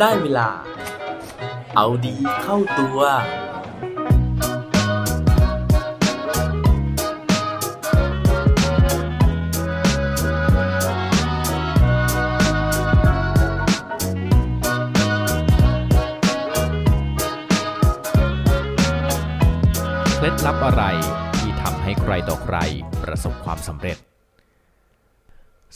ได้เวลา เอาดีเข้าตัว เคล็ดลับอะไรที่ทำให้ใครต่อใครประสบความสำเร็จ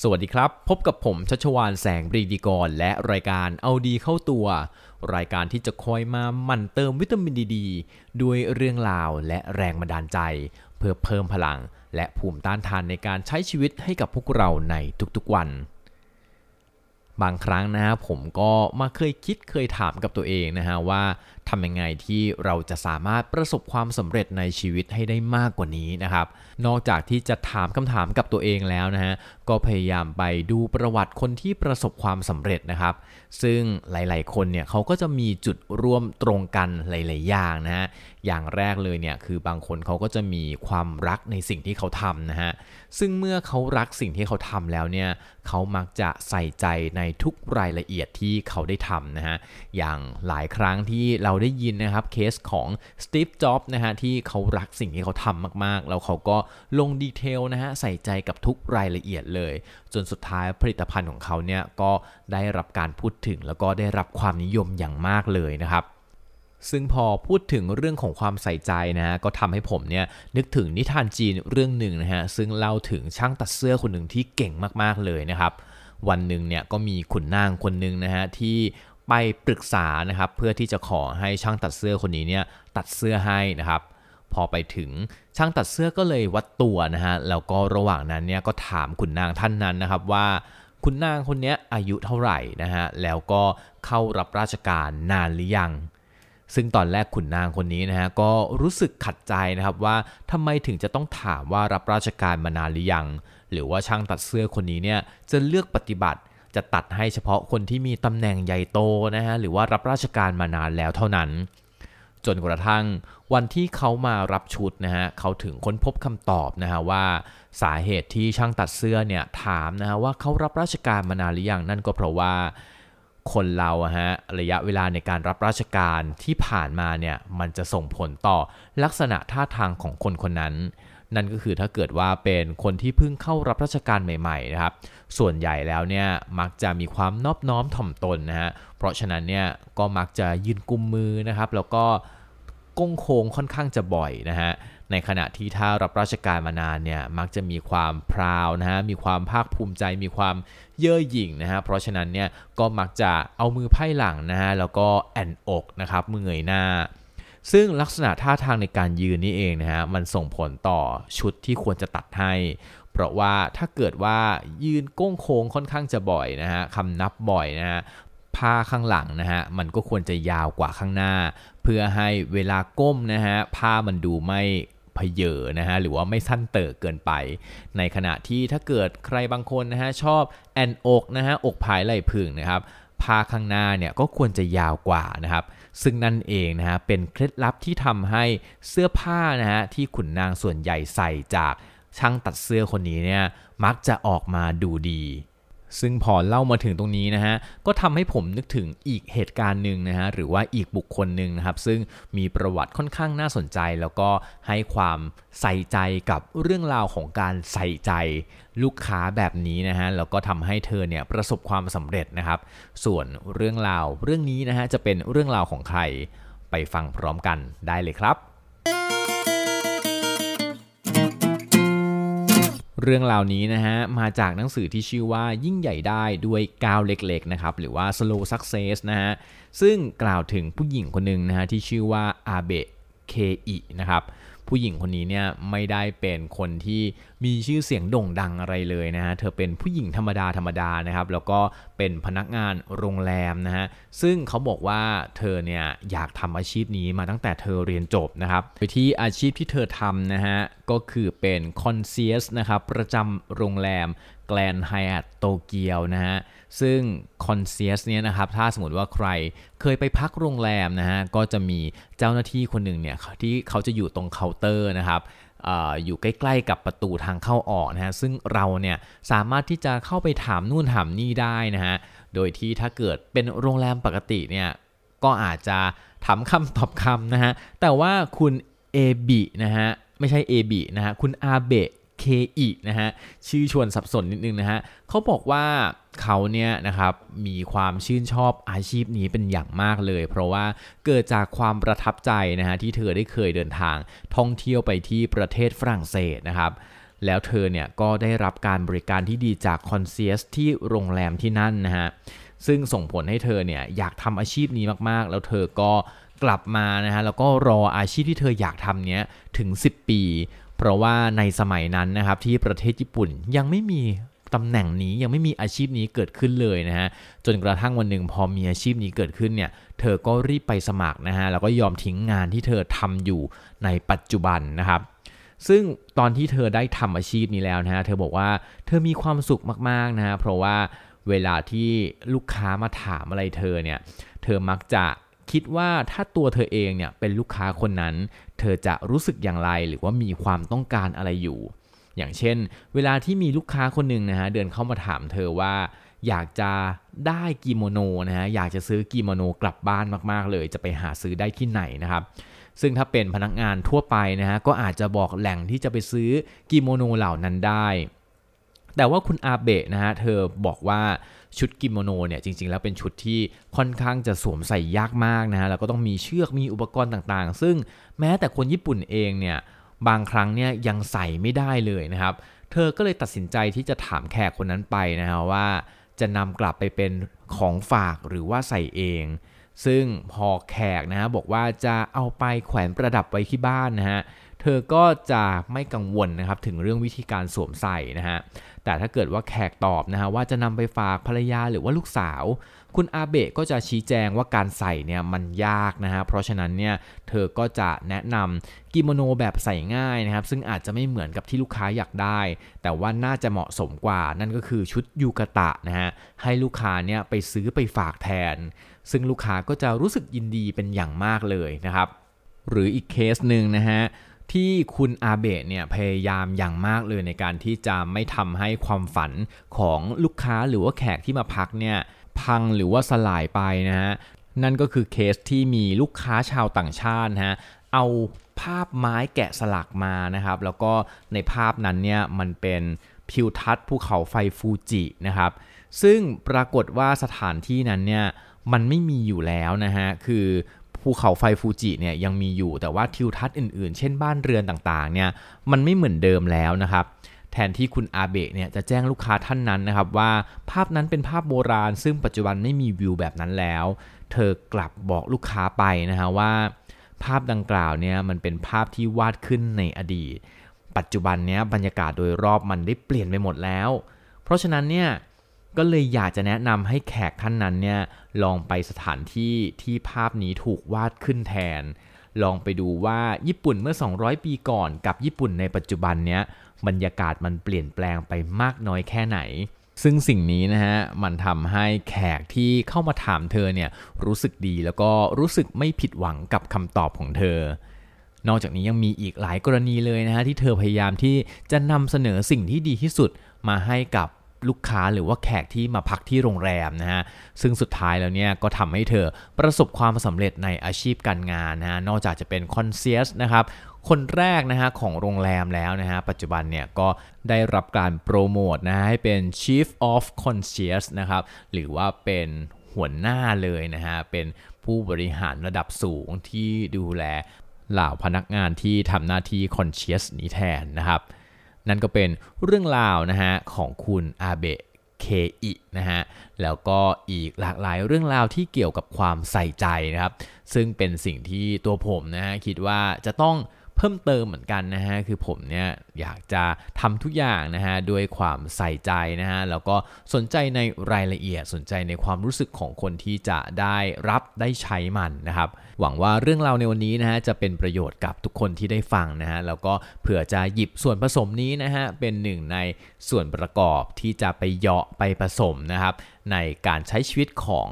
สวัสดีครับ พบกับผมชัชวานแสงบรีดีกร และรายการเอาดีเข้าตัว รายการที่จะคอยมาหมั่นเติมวิตามินดีดด้วยเรื่องราวและแรงบันดาลใจ เพื่อเพิ่มพลัง และภูมิต้านทานในการใช้ชีวิตให้กับพวกเราในทุกๆวัน บางครั้งนะฮะผมก็มาเคยคิดเคยถามกับตัวเองนะฮะว่าทำยังไงที่เราจะสามารถประสบความสำเร็จในชีวิตให้ได้มากกว่านี้นะครับนอกจากที่จะถามคำถามกับตัวเองแล้วนะฮะก็พยายามไปดูประวัติคนที่ประสบความสำเร็จนะครับ ซึ่งหลาย ๆ คนเนี่ยเขาก็จะมีจุดร่วมตรงกันหลาย ๆ อย่างนะฮะอย่างแรกเลยเนี่ยคือบางคนเขาก็จะมีความรักในสิ่งที่เขาทำนะฮะ ซึ่งเมื่อเขารักสิ่งที่เขาทำแล้วเนี่ยเขามักจะใส่ใจในทุกรายละเอียดที่เขาได้ทำนะฮะอย่างหลายครั้งที่เราได้ยินนะครับเคสของสตีฟจ็อบส์นะฮะที่เขารักสิ่งที่เขาทำมากๆ แล้วเขาก็ลง detail นะฮะใส่ใจกับทุกรายละเอียดเลย จนสุดท้ายผลิตภัณฑ์ของเขาเนี่ยก็ได้รับการพูดถึงแล้วก็ได้รับความนิยมอย่างมากเลยนะครับ ซึ่งพอพูดถึงเรื่องของความใส่ใจนะฮะก็ทำให้ผมเนี่ยนึกถึงนิทานจีนเรื่องหนึ่งนะฮะซึ่งเล่าถึงช่างตัดเสื้อคนหนึ่งที่เก่งมากๆเลยนะครับ วันหนึ่งเนี่ยก็มีขุนนางคนหนึ่งนะฮะที่ไปปรึกษานะครับเพื่อที่จะขอให้ช่างตัดเสื้อคนนี้เนี่ยตัดเสื้อให้นะครับ พอไปถึงช่างตัดเสื้อก็เลยวัดตัวนะฮะแล้วก็ระหว่างนั้นเนี่ยก็ถามขุนนางท่านนั้นนะครับว่าขุนนางคนนี้อายุเท่าไหร่นะฮะแล้วก็เข้ารับราชการนานหรือยัง ซึ่งตอนแรกขุนนางคนนี้นะฮะก็รู้สึกขัดใจนะครับว่าทำไมถึงจะต้องถามว่ารับราชการมานานหรือยัง หรือว่าช่างตัดเสื้อคนนี้เนี่ยจะเลือกปฏิบัติจะตัดให้เฉพาะคนที่มีตำแหน่งใหญ่โตนะฮะหรือว่ารับราชการมานานแล้วเท่านั้น จนกระทั่งวันที่เขามารับชุดนะฮะเขาถึงค้นพบคำตอบนะฮะว่าสาเหตุที่ช่างตัดเสื้อเนี่ยถามนะฮะว่าเขารับราชการมานานหรือยังนั่นก็เพราะว่า คนเราอะฮะระยะเวลาในการรับราชการที่ผ่านมาเนี่ยมันจะส่งผลต่อลักษณะท่าทางของคนคนนั้น นั่นก็คือถ้าเกิดว่าเป็นคนที่เพิ่งเข้ารับราชการใหม่ๆนะครับ ส่วนใหญ่แล้วเนี่ยมักจะมีความนอบน้อมถ่อมตนนะฮะเพราะฉะนั้นเนี่ยก็มักจะยืนกุมมือนะครับ แล้วก็ก้งโค้งค่อนข้างจะบ่อยนะฮะ ในขณะที่ถ้ารับราชการมานานเนี่ยมักจะมีความพราวนะฮะมีความภาคภูมิใจมีความเย่อหยิ่งนะฮะเพราะฉะนั้นเนี่ยก็มักจะเอามือไพ่หลังนะฮะแล้วก็แอนอกนะครับมือเงยหน้า ซึ่งลักษณะท่าทางในการยืนนี่เองนะฮะมันส่งผลต่อชุดที่ควรจะตัดให้ เพราะว่าถ้าเกิดว่ายืนก้งโค้งค่อนข้างจะบ่อยนะฮะคำนับบ่อยนะฮะผ้าข้างหลังนะฮะมันก็ควรจะยาวกว่าข้างหน้า เพื่อให้เวลาก้มนะฮะผ้ามันดูไม่ เพเยอนะฮะหรือว่าไม่สั้นเติกเกินไป ในขณะที่ถ้าเกิดใครบางคนนะฮะชอบแอนอกนะฮะอกผายไหล่พึ่งนะครับผ้าข้างหน้าเนี่ยก็ควรจะยาวกว่านะครับ ซึ่งนั่นเองนะฮะเป็นเคล็ดลับที่ทำให้เสื้อผ้านะฮะที่ขุนนางส่วนใหญ่ใส่จากช่างตัดเสื้อคนนี้เนี่ยมักจะออกมาดูดี ซึ่งพอเล่ามาถึงตรงนี้นะฮะก็ทำให้ผมนึกถึงอีกเหตุการณ์หนึ่งนะฮะหรือว่าอีกบุคคลหนึ่งนะครับ ซึ่งมีประวัติค่อนข้างน่าสนใจ แล้วก็ให้ความใส่ใจกับเรื่องราวของการใส่ใจลูกค้าแบบนี้นะฮะแล้วก็ทำให้เธอเนี่ยประสบความสำเร็จนะครับ ส่วนเรื่องราวเรื่องนี้นะฮะจะเป็นเรื่องราวของใครไปฟังพร้อมกันได้เลยครับ เรื่องราวนี้นะฮะมาจากหนังสือที่ชื่อว่ายิ่งใหญ่ได้ด้วยก้าวเล็กๆนะครับหรือว่า slow success นะฮะซึ่งกล่าวถึงผู้หญิงคนหนึ่งนะฮะที่ชื่อว่าอาเบะเคอินะครับ ผู้หญิงคนนี้เนี่ยไม่ได้เป็นคนที่มีชื่อเสียงโด่งดังอะไรเลยนะฮะเธอเป็นผู้หญิงธรรมดาธรรมดานะครับแล้วก็เป็นพนักงานโรงแรมนะฮะซึ่งเขาบอกว่าเธอเนี่ยอยากทำอาชีพนี้มาตั้งแต่เธอเรียนจบนะครับโดยที่อาชีพที่เธอทำนะฮะก็คือเป็น concierge นะครับประจำโรงแรม Grand Hyatt โตเกียวนะฮะ ซึ่ง concierge เนี่ยนะครับ ถ้าสมมติว่าใครเคยไปพักโรงแรมนะฮะ ก็จะมีเจ้าหน้าที่คนหนึ่งเนี่ยที่เขาจะอยู่ตรงเคาน์เตอร์นะครับอยู่ใกล้ๆกับประตูทางเข้าออกนะฮะ ซึ่งเราเนี่ยสามารถที่จะเข้าไปถามนู่นถามนี่ได้นะฮะ โดยที่ถ้าเกิดเป็นโรงแรมปกติเนี่ย ก็อาจจะถามคำตอบคำนะฮะ แต่ว่าคุณเอบินะฮะ ไม่ใช่เอบินะฮะ คุณอาเบะ เคอินะฮะชื่อชวนสับสนนิดนึงนะฮะเขาบอกว่าเขาเนี่ยนะครับมีความชื่นชอบอาชีพนี้เป็นอย่างมากเลย เพราะว่าเกิดจากความประทับใจนะฮะที่เธอได้เคยเดินทางท่องเที่ยวไปที่ประเทศฝรั่งเศสนะครับแล้วเธอเนี่ยก็ได้รับการบริการที่ดีจากคอนเซียสที่โรงแรมที่นั่นนะฮะซึ่งส่งผลให้เธอเนี่ยอยากทำอาชีพนี้มากๆ แล้วเธอก็กลับมานะฮะแล้วก็รออาชีพที่เธออยากทำเนี้ยถึง 10 ปี ราะว่าในสมัยนั้นนะครับที่ประเทศญี่ปุ่นยังไม่มีตำแหน่งนี้ยังไม่มีอาชีพนี้เกิดขึ้นเลยนะฮะจนกระทั่งวันหนึ่งพอมีอาชีพนี้เกิดขึ้นเนี่ยเธอก็รีบไปสมัครนะฮะแล้วก็ยอมทิ้งงานที่เธอทำอยู่ในปัจจุบันนะครับซึ่งตอนที่เธอได้ทำอาชีพนี้แล้วนะฮะเธอบอกว่าเธอมีความสุขมากๆนะฮะเพราะว่าเวลาที่ลูกค้ามาถามอะไรเธอเนี่ยเธอมักจะ คิดว่าถ้าตัวเธอเองเนี่ยเป็นลูกค้าคนนั้น เธอจะรู้สึกอย่างไรหรือว่ามีความต้องการอะไรอยู่ อย่างเช่น เวลาที่มีลูกค้าคนหนึ่งนะฮะเดินเข้ามาถามเธอว่าอยากจะได้กิโมโนนะฮะอยากจะซื้อกิโมโนกลับบ้านมากๆเลย จะไปหาซื้อได้ที่ไหนนะครับซึ่งถ้าเป็นพนักงานทั่วไปนะฮะก็อาจจะบอกแหล่งที่จะไปซื้อกิโมโนเหล่านั้นได้ แต่ว่าคุณอาเบะนะฮะเธอบอกว่าชุดกิโมโนเนี่ยจริงๆ แล้วเป็นชุดที่ค่อนข้างจะสวมใส่ยากมากนะฮะแล้วก็ต้องมีเชือกมีอุปกรณ์ต่างๆ ซึ่งแม้แต่คนญี่ปุ่นเองเนี่ยบางครั้งเนี่ยยังใส่ไม่ได้เลยนะครับ เธอก็เลยตัดสินใจที่จะถามแขกคนนั้นไปนะฮะว่า จะนำกลับไปเป็นของฝากหรือว่าใส่เอง ซึ่งพอแขกนะฮะบอกว่าจะเอาไปแขวนประดับไว้ที่บ้านนะฮะ เธอก็จะไม่กังวลนะครับถึงเรื่องวิธีการสวมใส่นะฮะ แต่ถ้าเกิดว่าแขกตอบนะฮะว่าจะนำไปฝากภรรยาหรือว่าลูกสาว คุณอาเบะก็จะชี้แจงว่าการใส่เนี่ยมันยากนะฮะ เพราะฉะนั้นเนี่ยเธอก็จะแนะนำกิโมโนแบบใส่ง่ายนะครับ ซึ่งอาจจะไม่เหมือนกับที่ลูกค้าอยากได้ แต่ว่าน่าจะเหมาะสมกว่านั่นก็คือชุดยูกาตะนะฮะให้ลูกค้าเนี่ยไปซื้อไปฝากแทน ซึ่งลูกค้าก็จะรู้สึกยินดีเป็นอย่างมากเลยนะครับ หรืออีกเคสหนึ่งนะฮะ ที่คุณอาเบะเนี่ยพยายามอย่างมากเลยในการที่จะไม่ทำให้ความฝันของลูกค้าหรือว่าแขกที่มาพักเนี่ยพังหรือว่าสลายไปนะฮะนั่นก็คือเคสที่มีลูกค้าชาวต่างชาตินะฮะเอาภาพไม้แกะสลักมานะครับ แล้วก็ในภาพนั้นเนี่ยมันเป็นพิวทัศน์ภูเขาไฟฟูจินะครับ ซึ่งปรากฏว่าสถานที่นั้นเนี่ยมันไม่มีอยู่แล้วนะฮะ คือ ภูเขาไฟฟูจิเนี่ยยังมีอยู่แต่ว่าทิวทัศน์อื่นๆ เช่นบ้านเรือนต่างๆเนี่ยมันไม่เหมือนเดิมแล้วนะครับแทนที่คุณอาเบะเนี่ยจะแจ้งลูกค้าท่านนั้นนะครับว่าภาพนั้นเป็นภาพโบราณ ซึ่งปัจจุบันไม่มีวิวแบบนั้นแล้ว เธอกลับบอกลูกค้าไปนะฮะว่า ภาพดังกล่าวเนี่ยมันเป็นภาพที่วาดขึ้นในอดีต ปัจจุบันเนี้ยบรรยากาศโดยรอบมันได้เปลี่ยนไปหมดแล้ว เพราะฉะนั้นเนี่ย ก็เลยอยากจะแนะนำให้แขกท่านนั้นเนี่ยลองไปสถานที่ที่ภาพนี้ถูกวาดขึ้นแทน ลองไปดูว่าญี่ปุ่นเมื่อ 200 ปีก่อนกับญี่ปุ่นในปัจจุบันเนี้ยบรรยากาศมันเปลี่ยนแปลงไปมากน้อยแค่ไหน ซึ่งสิ่งนี้นะฮะมันทำให้แขกที่เข้ามาถามเธอเนี่ยรู้สึกดีแล้วก็รู้สึกไม่ผิดหวังกับคำตอบของเธอนอกจากนี้ยังมีอีกหลายกรณีเลยนะฮะที่เธอพยายามที่จะนำเสนอสิ่งที่ดีที่สุดมาให้กับ ลูกค้าหรือว่าแขกที่มาพักที่โรงแรมนะฮะซึ่งสุดท้ายแล้วเนี่ยก็ทำให้เธอประสบความสำเร็จในอาชีพการงานนะฮะนอกจากจะเป็นคอนเซียสนะครับคนแรกนะฮะของโรงแรมแล้วนะฮะปัจจุบันเนี่ยก็ได้รับการโปรโมทนะให้เป็น Chief of Concierge นะครับหรือว่าเป็นหัวหน้าเลยนะฮะเป็นผู้บริหารระดับสูงที่ดูแลเหล่าพนักงานที่ทำหน้าที่คอนเชียสนี้แทนนะครับ นั่นก็เป็นเรื่องราวนะฮะของคุณอาเบะเคอินะฮะแล้วก็อีกหลากหลายเรื่องราวที่เกี่ยวกับความใส่ใจนะครับ ซึ่งเป็นสิ่งที่ตัวผมนะฮะคิดว่าจะต้อง เพิ่มเติมเหมือนกันนะฮะคือผมเนี่ยอยากจะทำทุกอย่างนะฮะด้วยความใส่ใจนะฮะแล้วก็สนใจในรายละเอียดสนใจในความรู้สึกของคนที่จะได้รับได้ใช้มันนะครับ หวังว่าเรื่องราวในวันนี้นะฮะจะเป็นประโยชน์กับทุกคนที่ได้ฟังนะฮะแล้วก็เผื่อจะหยิบส่วนผสมนี้นะฮะเป็นหนึ่งในส่วนประกอบที่จะไปเหาะไปผสมนะครับในการใช้ชีวิตของ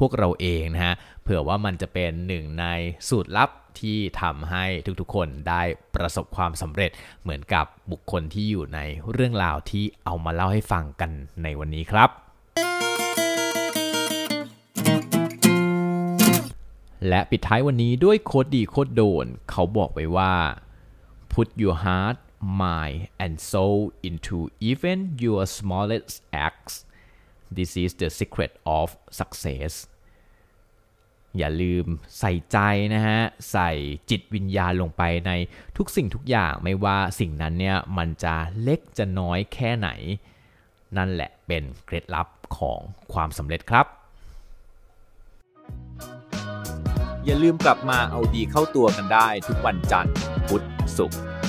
พวกเราเองนะฮะเผื่อว่ามันจะเป็นหนึ่งในสูตรลับที่ทำให้ทุกๆคนได้ประสบความสำเร็จเหมือนกับบุคคลที่อยู่ในเรื่องราวที่เอามาเล่าให้ฟังกันในวันนี้ครับ และปิดท้ายวันนี้ด้วยโคดดีโคดโดน เขาบอกไว้ว่า put your heart mind and soul into even your smallest acts this is the secret of success อย่าลืมใส่ใจนะฮะ ใส่จิตวิญญาณลงไปในทุกสิ่งทุกอย่างไม่ว่าสิ่งนั้นเนี่ยมันจะเล็กจะน้อยแค่ไหน นั่นแหละเป็นเคล็ดลับของความสำเร็จครับ อย่าลืมกลับมาเอาดีเข้าตัวกันได้ทุกวันจันทร์พุธศุกร์